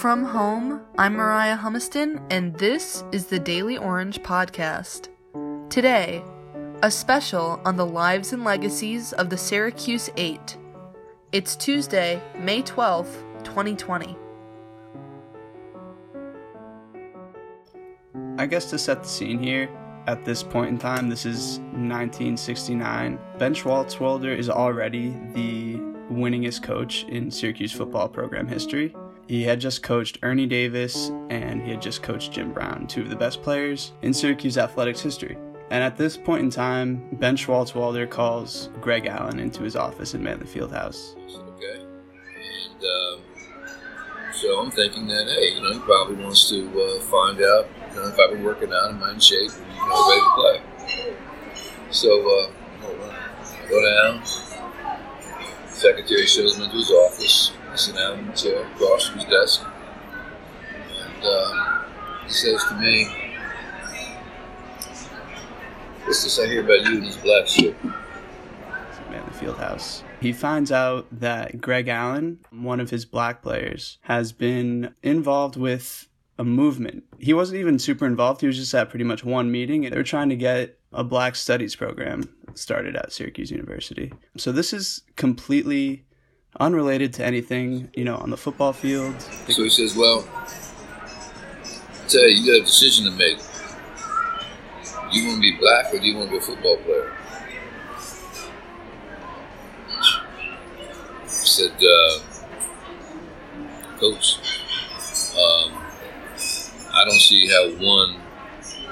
From home, I'm Moriah Humiston, and this is the Daily Orange Podcast. Today, a special on the lives and legacies of the Syracuse Eight. It's Tuesday, May 12th, 2020. I guess to set the scene here, at this point in time, this is 1969. Ben Schwartzwalder is already the winningest coach in Syracuse football program history. He had just coached Ernie Davis and he had just coached Jim Brown, two of the best players in Syracuse athletics history. And at this point in time, Ben Schwartzwalder calls Greg Allen into his office in Manley Fieldhouse. Okay. And um, so I'm thinking that, hey, you know, he probably wants to uh, find out you know, if I've been working out, am I in shape, and you know, ready to play. So uh, I go down. Secretary shows me into his office. The across from his desk. And uh, he says to me, What's this I hear about you and this black shit? Manley Fieldhouse. He finds out that Greg Allen, one of his black players, has been involved with a movement. He wasn't even super involved. He was just at pretty much one meeting. They were trying to get a Black Studies program started at Syracuse University. So this is completely unrelated to anything, you know, on the football field. So he says, "Well, I tell you, you got a decision to make. You want to be black or do you want to be a football player?" I said, uh, "Coach, um, I don't see how one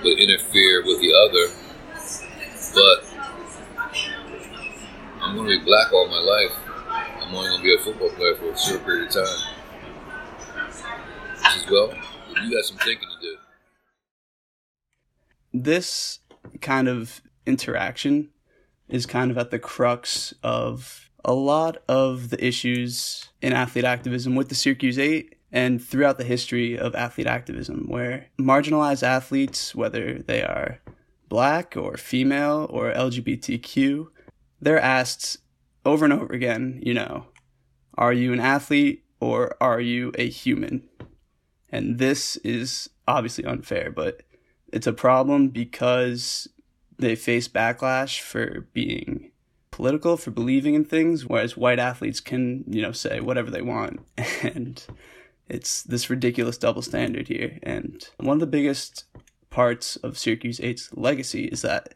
would interfere with the other, but I'm going to be black all my life. I'm only going to be a football player for a short period of time. Says, well, you got some thinking to do. This kind of interaction is kind of at the crux of a lot of the issues in athlete activism with the Syracuse 8 and throughout the history of athlete activism, where marginalized athletes, whether they are black or female or LGBTQ, they're asked over and over again, you know, are you an athlete or are you a human? And this is obviously unfair, but it's a problem because they face backlash for being political, for believing in things, whereas white athletes can, you know, say whatever they want. And it's this ridiculous double standard here. And one of the biggest parts of Syracuse 8's legacy is that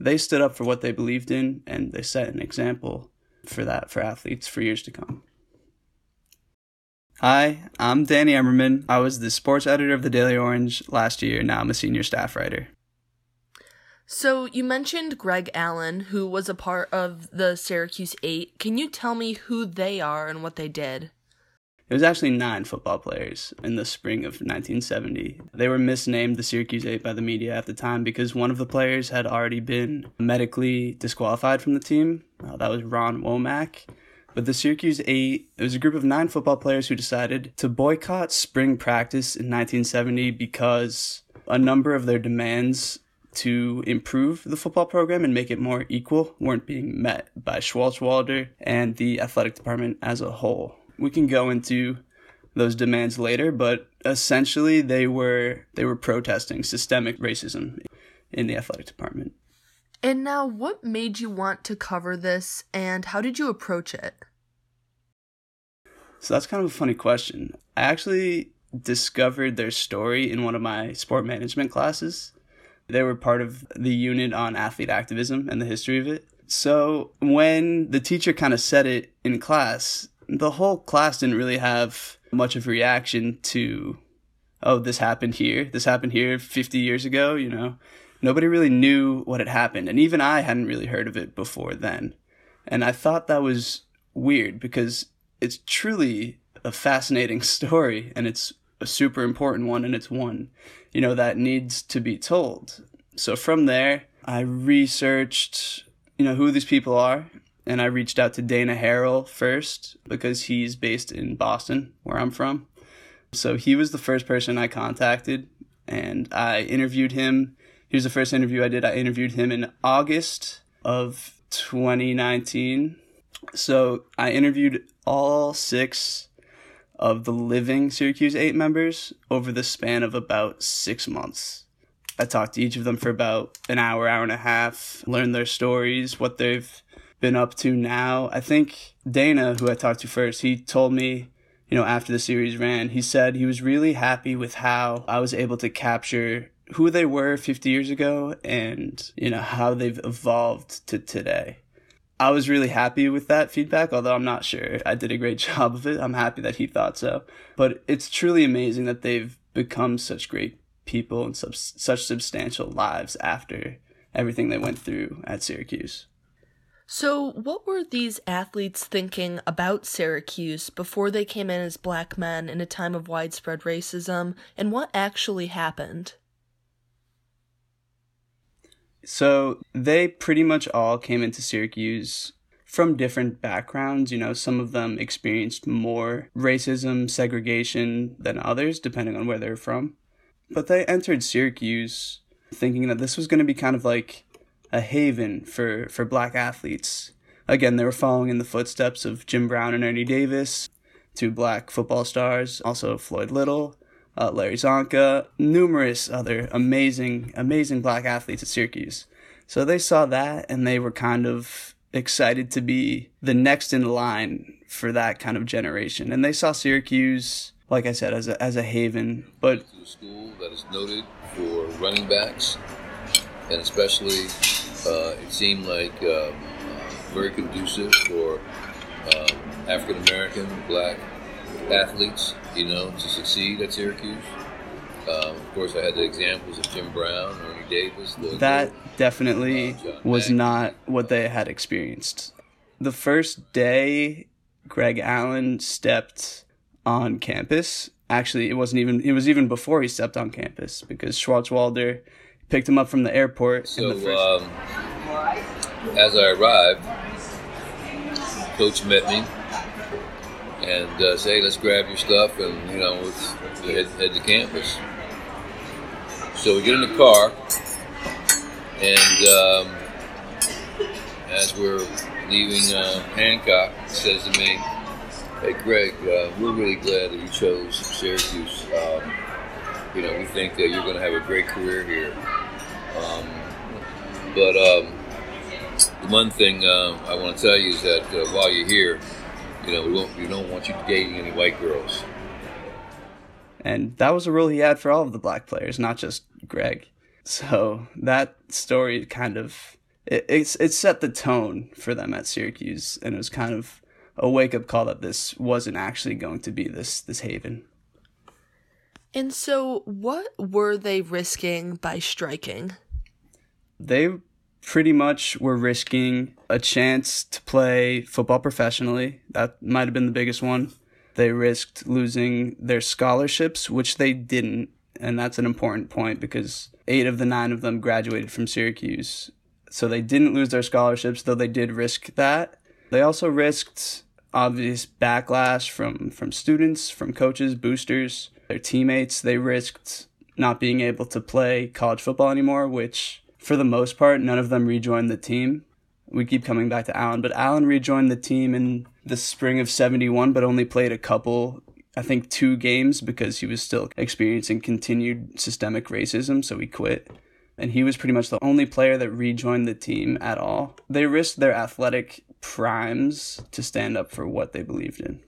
they stood up for what they believed in and they set an example for that for athletes for years to come. Hi, I'm Danny Emerman. I was the sports editor of the Daily Orange last year. Now I'm a senior staff writer. So, you mentioned Greg Allen, who was a part of the Syracuse 8. Can you tell me who they are and what they did? It was actually nine football players in the spring of 1970. They were misnamed the Syracuse 8 by the media at the time because one of the players had already been medically disqualified from the team. Uh, that was Ron Womack. But the Syracuse 8, it was a group of nine football players who decided to boycott spring practice in 1970 because a number of their demands to improve the football program and make it more equal weren't being met by Schwartzwalder and the athletic department as a whole. We can go into those demands later, but essentially they were they were protesting systemic racism in the athletic department. And now, what made you want to cover this, and how did you approach it? So that's kind of a funny question. I actually discovered their story in one of my sport management classes. They were part of the unit on athlete activism and the history of it. So when the teacher kind of said it in class, the whole class didn't really have much of a reaction to, oh, this happened here. This happened here 50 years ago, you know. Nobody really knew what had happened. And even I hadn't really heard of it before then. And I thought that was weird because it's truly a fascinating story and it's a super important one and it's one, you know, that needs to be told. So from there, I researched, you know, who these people are and I reached out to Dana Harrell first because he's based in Boston, where I'm from. So he was the first person I contacted, and I interviewed him. Here's the first interview I did. I interviewed him in August of 2019. So I interviewed all six of the living Syracuse 8 members over the span of about six months. I talked to each of them for about an hour, hour and a half, learned their stories, what they've been up to now. I think Dana, who I talked to first, he told me, you know, after the series ran, he said he was really happy with how I was able to capture who they were 50 years ago and, you know, how they've evolved to today. I was really happy with that feedback, although I'm not sure I did a great job of it. I'm happy that he thought so. But it's truly amazing that they've become such great people and sub- such substantial lives after everything they went through at Syracuse. So, what were these athletes thinking about Syracuse before they came in as black men in a time of widespread racism, and what actually happened? So they pretty much all came into Syracuse from different backgrounds. You know, some of them experienced more racism, segregation than others, depending on where they're from. But they entered Syracuse thinking that this was going to be kind of like a haven for, for black athletes. Again, they were following in the footsteps of Jim Brown and Ernie Davis, two black football stars, also Floyd Little, uh, Larry Csonka, numerous other amazing, amazing black athletes at Syracuse. So they saw that and they were kind of excited to be the next in line for that kind of generation. And they saw Syracuse, like I said, as a, as a haven. But a school that is noted for running backs, and especially uh, it seemed like um, uh, very conducive for um, African American, black athletes, you know, to succeed at Syracuse. Um, of course, I had the examples of Jim Brown, Ernie Davis. that definitely uh, was not what they had experienced. The first day Greg Allen stepped on campus, actually, it wasn't even, it was even before he stepped on campus because Schwartzwalder picked him up from the airport. So, the first... um, as I arrived, Coach met me and uh, say, let's grab your stuff and, you know, let's head, head to campus. So we get in the car, and um, as we're leaving uh, Hancock, says to me, hey, Greg, uh, we're really glad that you chose Syracuse. Um, you know, we think that you're going to have a great career here. Um, but um, the one thing uh, I want to tell you is that uh, while you're here, you know, we, won't, we don't want you dating any white girls. And that was a rule he had for all of the black players, not just Greg. So that story kind of it, it's it set the tone for them at Syracuse, and it was kind of a wake up call that this wasn't actually going to be this this haven. And so, what were they risking by striking? They pretty much were risking a chance to play football professionally. That might have been the biggest one. They risked losing their scholarships, which they didn't. And that's an important point because eight of the nine of them graduated from Syracuse. So they didn't lose their scholarships, though they did risk that. They also risked obvious backlash from, from students, from coaches, boosters, their teammates. They risked not being able to play college football anymore, which for the most part, none of them rejoined the team. We keep coming back to Allen, but Allen rejoined the team in the spring of 71, but only played a couple, I think two games because he was still experiencing continued systemic racism, so he quit. And he was pretty much the only player that rejoined the team at all. They risked their athletic primes to stand up for what they believed in.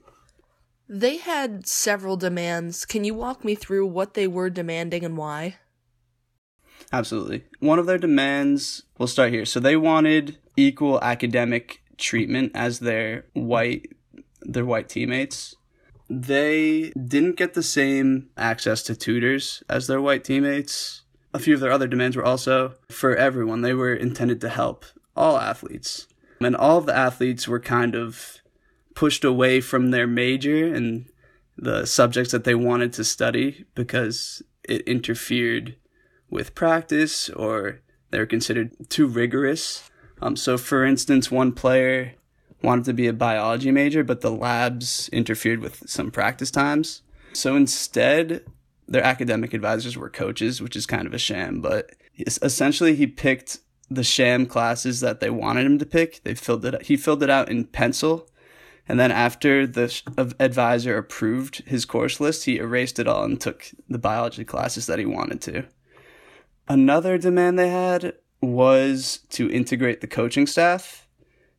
They had several demands. Can you walk me through what they were demanding and why? Absolutely. One of their demands, we'll start here. So they wanted equal academic treatment as their white their white teammates. They didn't get the same access to tutors as their white teammates. A few of their other demands were also for everyone. They were intended to help all athletes. And all of the athletes were kind of pushed away from their major and the subjects that they wanted to study because it interfered with practice or they're considered too rigorous. Um, so, for instance, one player wanted to be a biology major, but the labs interfered with some practice times. So instead, their academic advisors were coaches, which is kind of a sham. But essentially, he picked the sham classes that they wanted him to pick. They filled it. He filled it out in pencil, And then after the advisor approved his course list, he erased it all and took the biology classes that he wanted to. Another demand they had was to integrate the coaching staff.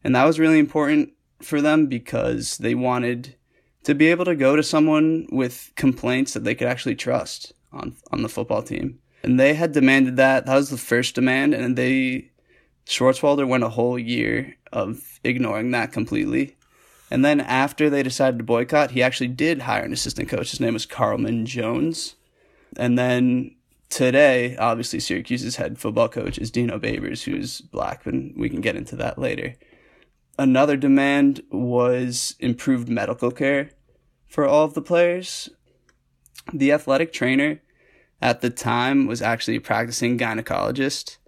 And that was really important for them because they wanted to be able to go to someone with complaints that they could actually trust on on the football team. And they had demanded that. That was the first demand and they Schwartzwalder went a whole year of ignoring that completely. And then after they decided to boycott, he actually did hire an assistant coach. His name was Carlman Jones. And then today, obviously, Syracuse's head football coach is Dino Babers, who's black, and we can get into that later. Another demand was improved medical care for all of the players. The athletic trainer at the time was actually a practicing gynecologist,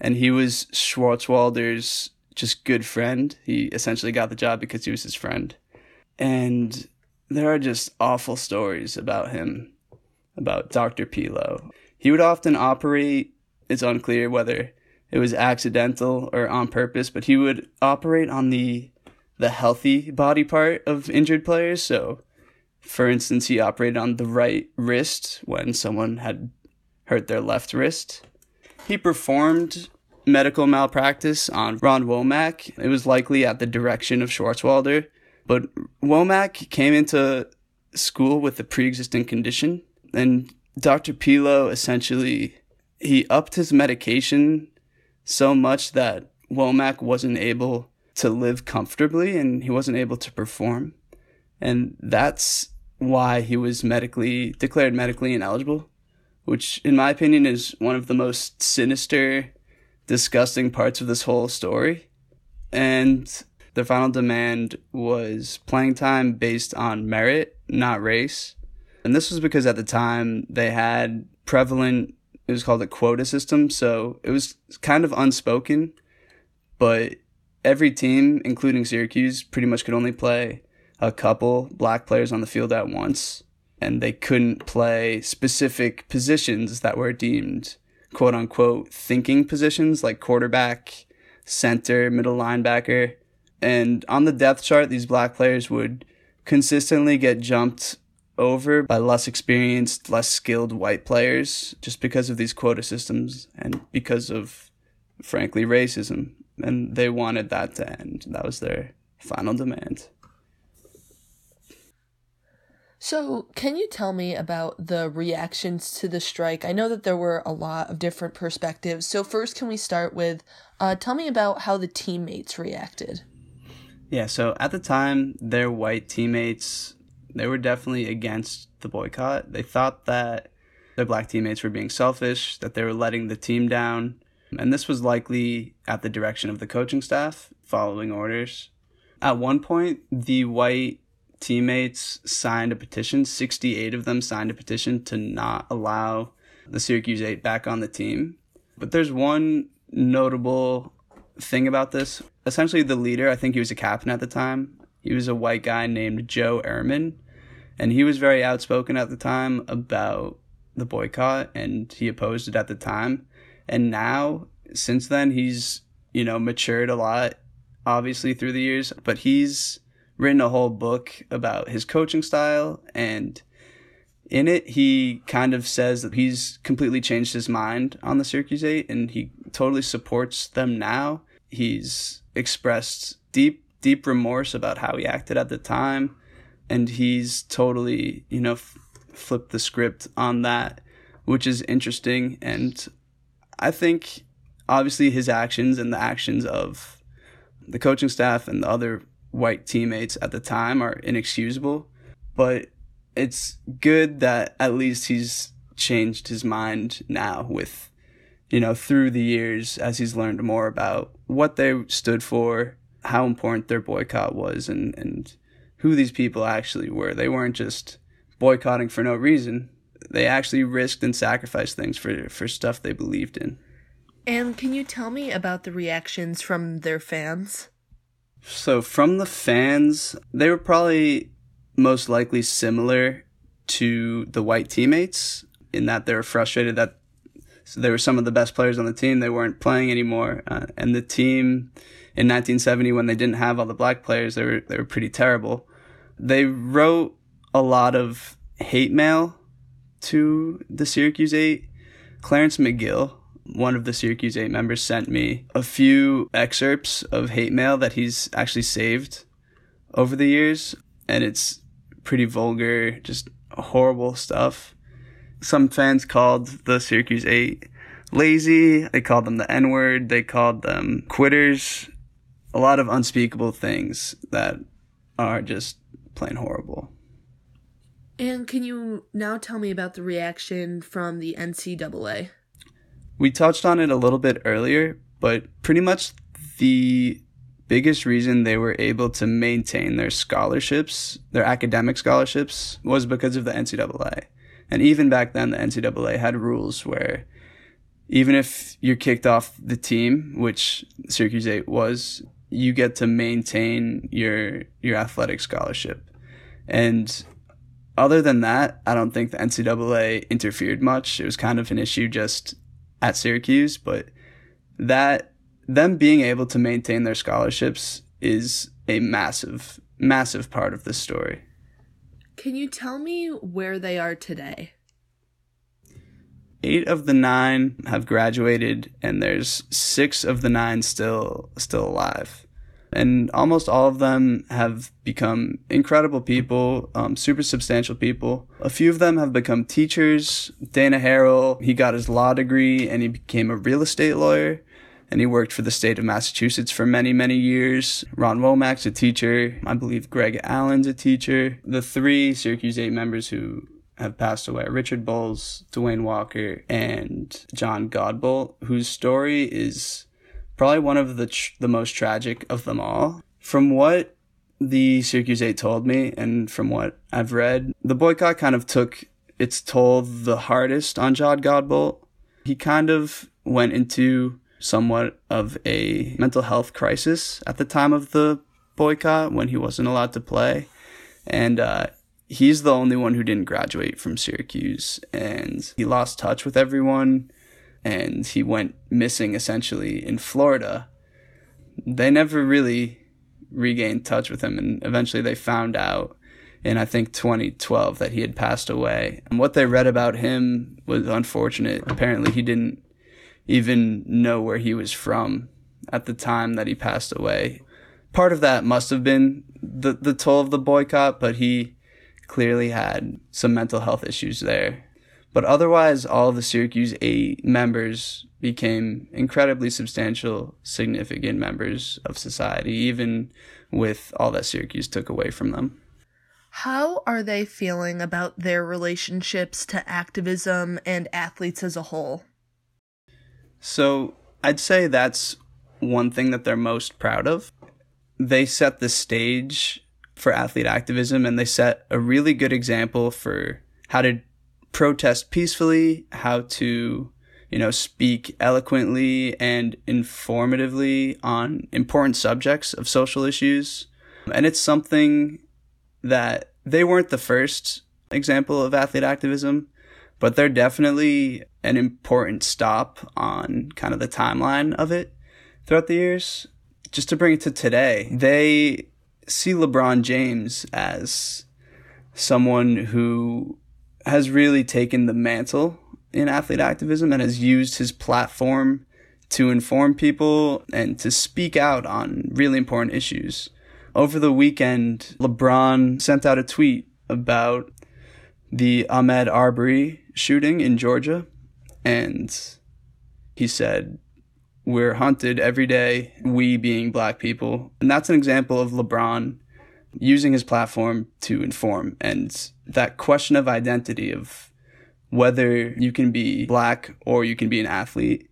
and he was Schwartzwalder's just good friend. He essentially got the job because he was his friend. And there are just awful stories about him, about Dr. Pilo. He would often operate, it's unclear whether it was accidental or on purpose, but he would operate on the the healthy body part of injured players. So, for instance, he operated on the right wrist when someone had hurt their left wrist. He performed medical malpractice on Ron Womack. It was likely at the direction of Schwartzwalder, but Womack came into school with a pre-existing condition, and Dr. Pilo essentially he upped his medication so much that Womack wasn't able to live comfortably and he wasn't able to perform. And that's why he was medically declared medically ineligible, which in my opinion is one of the most sinister disgusting parts of this whole story. And the final demand was playing time based on merit, not race. And this was because at the time they had prevalent, it was called a quota system. So it was kind of unspoken, but every team, including Syracuse, pretty much could only play a couple black players on the field at once. And they couldn't play specific positions that were deemed quote unquote thinking positions like quarterback, center, middle linebacker. And on the depth chart, these black players would consistently get jumped over by less experienced, less skilled white players just because of these quota systems and because of, frankly, racism. And they wanted that to end. That was their final demand. So, can you tell me about the reactions to the strike? I know that there were a lot of different perspectives. So, first, can we start with uh, tell me about how the teammates reacted? Yeah, so at the time, their white teammates, they were definitely against the boycott. They thought that their black teammates were being selfish, that they were letting the team down. And this was likely at the direction of the coaching staff following orders. At one point, the white teammates signed a petition. 68 of them signed a petition to not allow the Syracuse 8 back on the team. But there's one notable thing about this. Essentially, the leader, I think he was a captain at the time, he was a white guy named Joe Ehrmann. And he was very outspoken at the time about the boycott and he opposed it at the time. And now, since then, he's, you know, matured a lot, obviously, through the years, but he's written a whole book about his coaching style and in it he kind of says that he's completely changed his mind on the Syracuse 8 and he totally supports them now. He's expressed deep deep remorse about how he acted at the time and he's totally, you know, f- flipped the script on that, which is interesting. And I think obviously his actions and the actions of the coaching staff and the other white teammates at the time are inexcusable, but it's good that at least he's changed his mind now with you know through the years as he's learned more about what they stood for how important their boycott was and and who these people actually were. They weren't just boycotting for no reason. They actually risked and sacrificed things for for stuff they believed in. And can you tell me about the reactions from their fans? So from the fans, they were probably most likely similar to the white teammates in that they were frustrated that so they were some of the best players on the team. They weren't playing anymore, uh, and the team in 1970 when they didn't have all the black players, they were they were pretty terrible. They wrote a lot of hate mail to the Syracuse Eight. Clarence McGill, one of the Syracuse Eight members, sent me a few excerpts of hate mail that he's actually saved over the years, and it's pretty vulgar, just horrible stuff. Some fans called the Syracuse Eight lazy. They called them the N word. They called them quitters. A lot of unspeakable things that are just plain horrible. And can you now tell me about the reaction from the NCAA? We touched on it a little bit earlier, but pretty much the biggest reason they were able to maintain their scholarships, their academic scholarships, was because of the NCAA. And even back then, the NCAA had rules where even if you're kicked off the team, which Syracuse 8 was, you get to maintain your your athletic scholarship. And other than that, I don't think the NCAA interfered much. It was kind of an issue just at Syracuse, but that them being able to maintain their scholarships is a massive, massive part of the story. Can you tell me where they are today? Eight of the nine have graduated, and there's six of the nine still still alive and almost all of them have become incredible people, um, super substantial people. A few of them have become teachers. Dana Harrell, he got his law degree and he became a real estate lawyer. And he worked for the state of Massachusetts for many, many years. Ron Womack's a teacher. I believe Greg Allen's a teacher. The three Syracuse 8 members who have passed away Richard Bulls, Dwayne Walker, and John Godbolt, whose story is probably one of the tr- the most tragic of them all. From what the Syracuse 8 told me and from what I've read, the boycott kind of took its toll the hardest on John Godbolt. He kind of went into somewhat of a mental health crisis at the time of the boycott when he wasn't allowed to play. And uh, he's the only one who didn't graduate from Syracuse. And he lost touch with everyone and he went missing essentially in Florida. They never really regained touch with him, and eventually they found out in I think 2012 that he had passed away. And what they read about him was unfortunate. Apparently, he didn't even know where he was from at the time that he passed away. Part of that must have been the the toll of the boycott, but he clearly had some mental health issues there. But otherwise, all of the Syracuse 8 members became incredibly substantial, significant members of society, even with all that Syracuse took away from them. How are they feeling about their relationships to activism and athletes as a whole? So, I'd say that's one thing that they're most proud of. They set the stage for athlete activism and they set a really good example for how to protest peacefully, how to, you know, speak eloquently and informatively on important subjects of social issues. And it's something that they weren't the first example of athlete activism, but they're definitely an important stop on kind of the timeline of it throughout the years. Just to bring it to today, they see LeBron James as someone who has really taken the mantle in athlete activism and has used his platform to inform people and to speak out on really important issues. Over the weekend, LeBron sent out a tweet about the Ahmaud Arbery shooting in Georgia, and he said, We're hunted every day, we being black people. And that's an example of LeBron using his platform to inform and that question of identity of whether you can be black or you can be an athlete.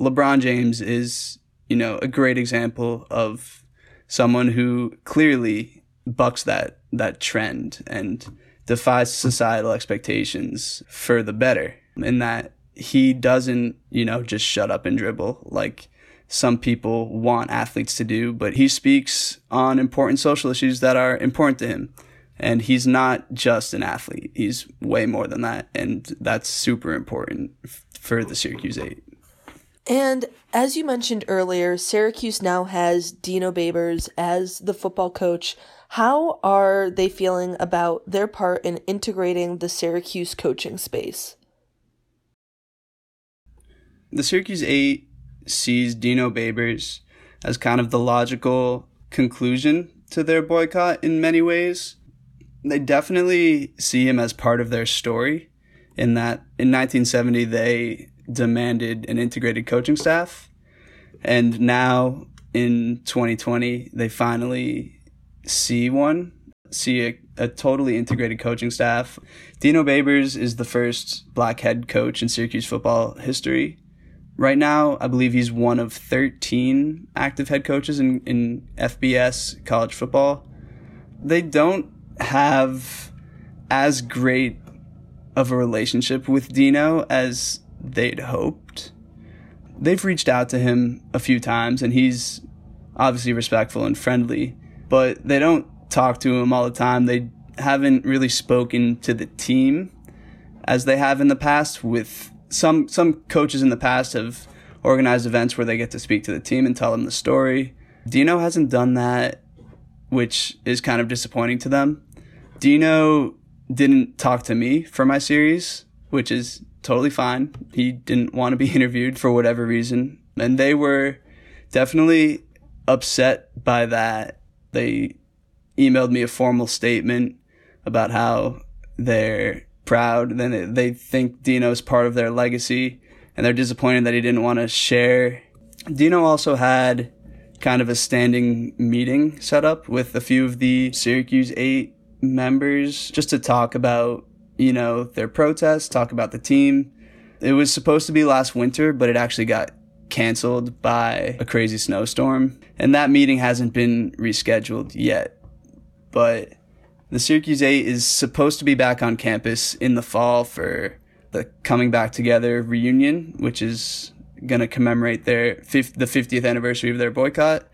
LeBron James is, you know, a great example of someone who clearly bucks that that trend and defies societal expectations for the better in that he doesn't, you know, just shut up and dribble like some people want athletes to do, but he speaks on important social issues that are important to him. And he's not just an athlete, he's way more than that. And that's super important for the Syracuse 8. And as you mentioned earlier, Syracuse now has Dino Babers as the football coach. How are they feeling about their part in integrating the Syracuse coaching space? The Syracuse 8 sees Dino Babers as kind of the logical conclusion to their boycott in many ways. They definitely see him as part of their story in that in 1970 they demanded an integrated coaching staff. And now in 2020, they finally see one, see a, a totally integrated coaching staff. Dino Babers is the first black head coach in Syracuse football history. Right now, I believe he's one of 13 active head coaches in, in FBS college football. They don't have as great of a relationship with Dino as they'd hoped. They've reached out to him a few times and he's obviously respectful and friendly, but they don't talk to him all the time. They haven't really spoken to the team as they have in the past with some some coaches in the past have organized events where they get to speak to the team and tell them the story. Dino hasn't done that, which is kind of disappointing to them. Dino didn't talk to me for my series, which is totally fine. He didn't want to be interviewed for whatever reason. And they were definitely upset by that. They emailed me a formal statement about how they're proud. Then they think Dino's part of their legacy and they're disappointed that he didn't want to share. Dino also had kind of a standing meeting set up with a few of the Syracuse 8 members just to talk about you know, their protests, talk about the team. It was supposed to be last winter, but it actually got canceled by a crazy snowstorm. And that meeting hasn't been rescheduled yet. But the Syracuse 8 is supposed to be back on campus in the fall for the Coming Back Together reunion, which is going to commemorate their the 50th anniversary of their boycott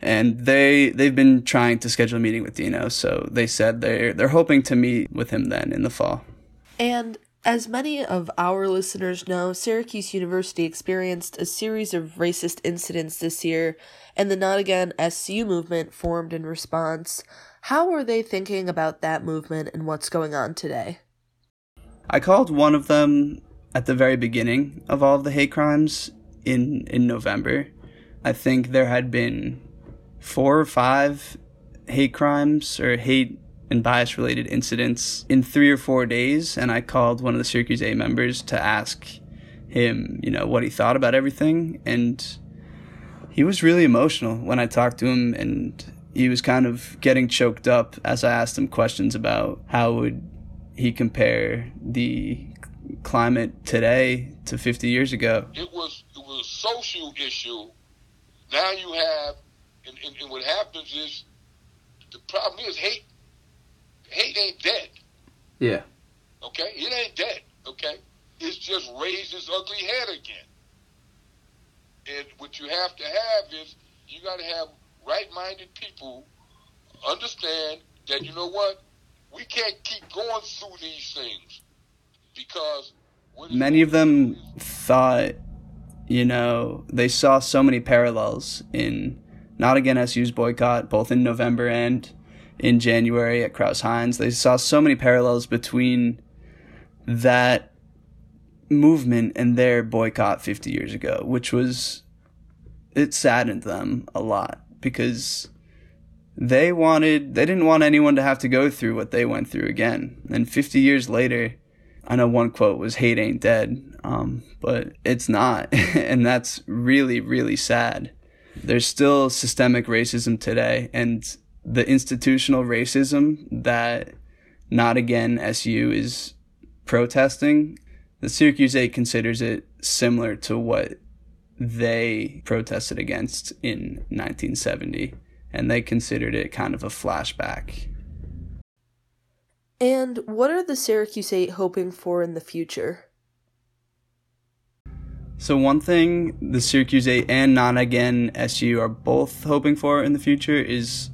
and they they've been trying to schedule a meeting with Dino. So they said they're they're hoping to meet with him then in the fall. And as many of our listeners know, Syracuse University experienced a series of racist incidents this year, and the Not Again SU movement formed in response. How are they thinking about that movement and what's going on today? I called one of them at the very beginning of all of the hate crimes in in November. I think there had been four or five hate crimes or hate and bias related incidents in three or four days. And I called one of the Syracuse 8 members to ask him, you know, what he thought about everything. And he was really emotional when I talked to him and he was kind of getting choked up as I asked him questions about how would he compare the climate today to 50 years ago. It was it was a social issue. Now you have and, and, and what happens is the problem is hate. Hate ain't dead. Yeah. Okay, it ain't dead. Okay, it's just raised its ugly head again. And what you have to have is you got to have right-minded people understand that you know what we can't keep going through these things because many of them thought you know they saw so many parallels in not again SU's boycott, both in November and in January at Crouse-Hinds. They saw so many parallels between that movement and their boycott 50 years ago, which was, it saddened them a lot because they wanted, they didn't want anyone to have to go through what they went through again. And 50 years later, I know one quote was hate ain't dead, um, but it's not. and that's really, really sad there's still systemic racism today, and the institutional racism that Not Again SU is protesting, the Syracuse 8 considers it similar to what they protested against in 1970, and they considered it kind of a flashback. And what are the Syracuse 8 hoping for in the future? So one thing the Syracuse 8 and Not Again SU are both hoping for in the future is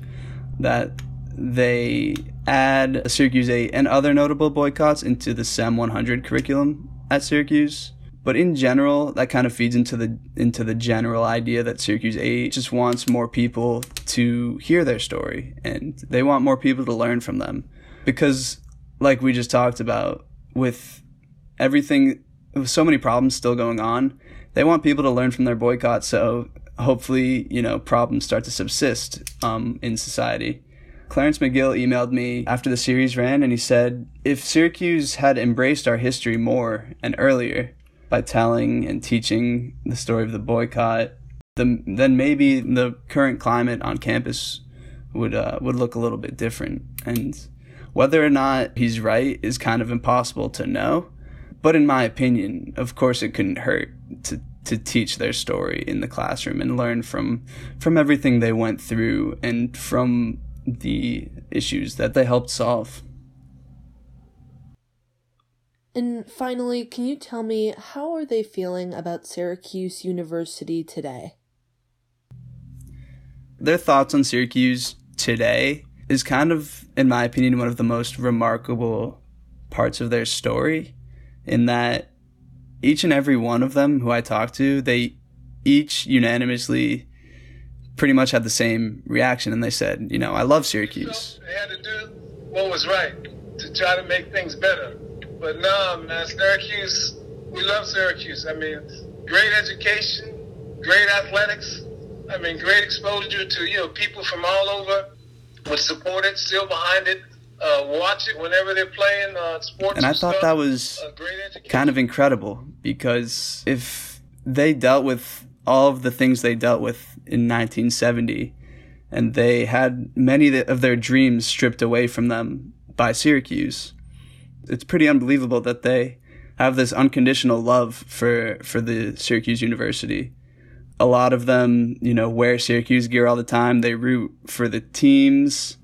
that they add a Syracuse 8 and other notable boycotts into the SEM 100 curriculum at Syracuse. But in general, that kind of feeds into the into the general idea that Syracuse 8 just wants more people to hear their story and they want more people to learn from them. Because like we just talked about with everything with so many problems still going on, they want people to learn from their boycott so hopefully, you know, problems start to subsist um, in society. Clarence McGill emailed me after the series ran and he said, if Syracuse had embraced our history more and earlier, by telling and teaching the story of the boycott, the, then maybe the current climate on campus would uh, would look a little bit different. And whether or not he's right is kind of impossible to know. But in my opinion, of course, it couldn't hurt to to teach their story in the classroom and learn from from everything they went through and from the issues that they helped solve. And finally, can you tell me how are they feeling about Syracuse University today? Their thoughts on Syracuse today is kind of, in my opinion, one of the most remarkable parts of their story, in that each and every one of them who I talked to, they each unanimously pretty much had the same reaction, and they said, you know, I love Syracuse. They had to do what was right to try to make things better. But no, man, Syracuse, we love Syracuse. I mean, great education, great athletics. I mean, great exposure to you know people from all over would support it, still behind it, uh, watch it whenever they're playing uh, sports. And I thought stuff. that was Uh, great kind of incredible because if they dealt with all of the things they dealt with in 1970 and they had many of their dreams stripped away from them by Syracuse it's pretty unbelievable that they have this unconditional love for for the Syracuse University. A lot of them, you know, wear Syracuse gear all the time. They root for the teams,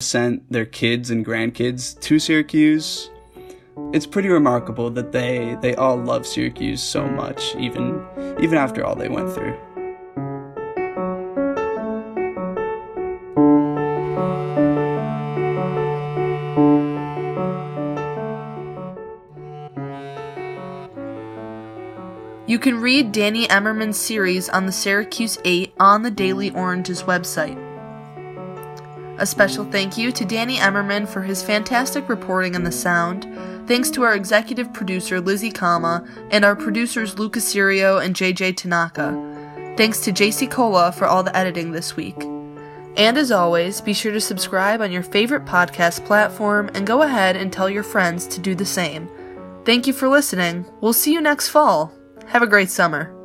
sent their kids and grandkids to Syracuse. It's pretty remarkable that they they all love Syracuse so much even even after all they went through. Read Danny Emerman's series on the Syracuse 8 on the Daily Orange's website. A special thank you to Danny Emerman for his fantastic reporting on the sound. Thanks to our executive producer Lizzie Kauma and our producers Lucas Serio and JJ Tanaka. Thanks to Jacy Cola for all the editing this week. And as always, be sure to subscribe on your favorite podcast platform and go ahead and tell your friends to do the same. Thank you for listening. We'll see you next fall. Have a great summer.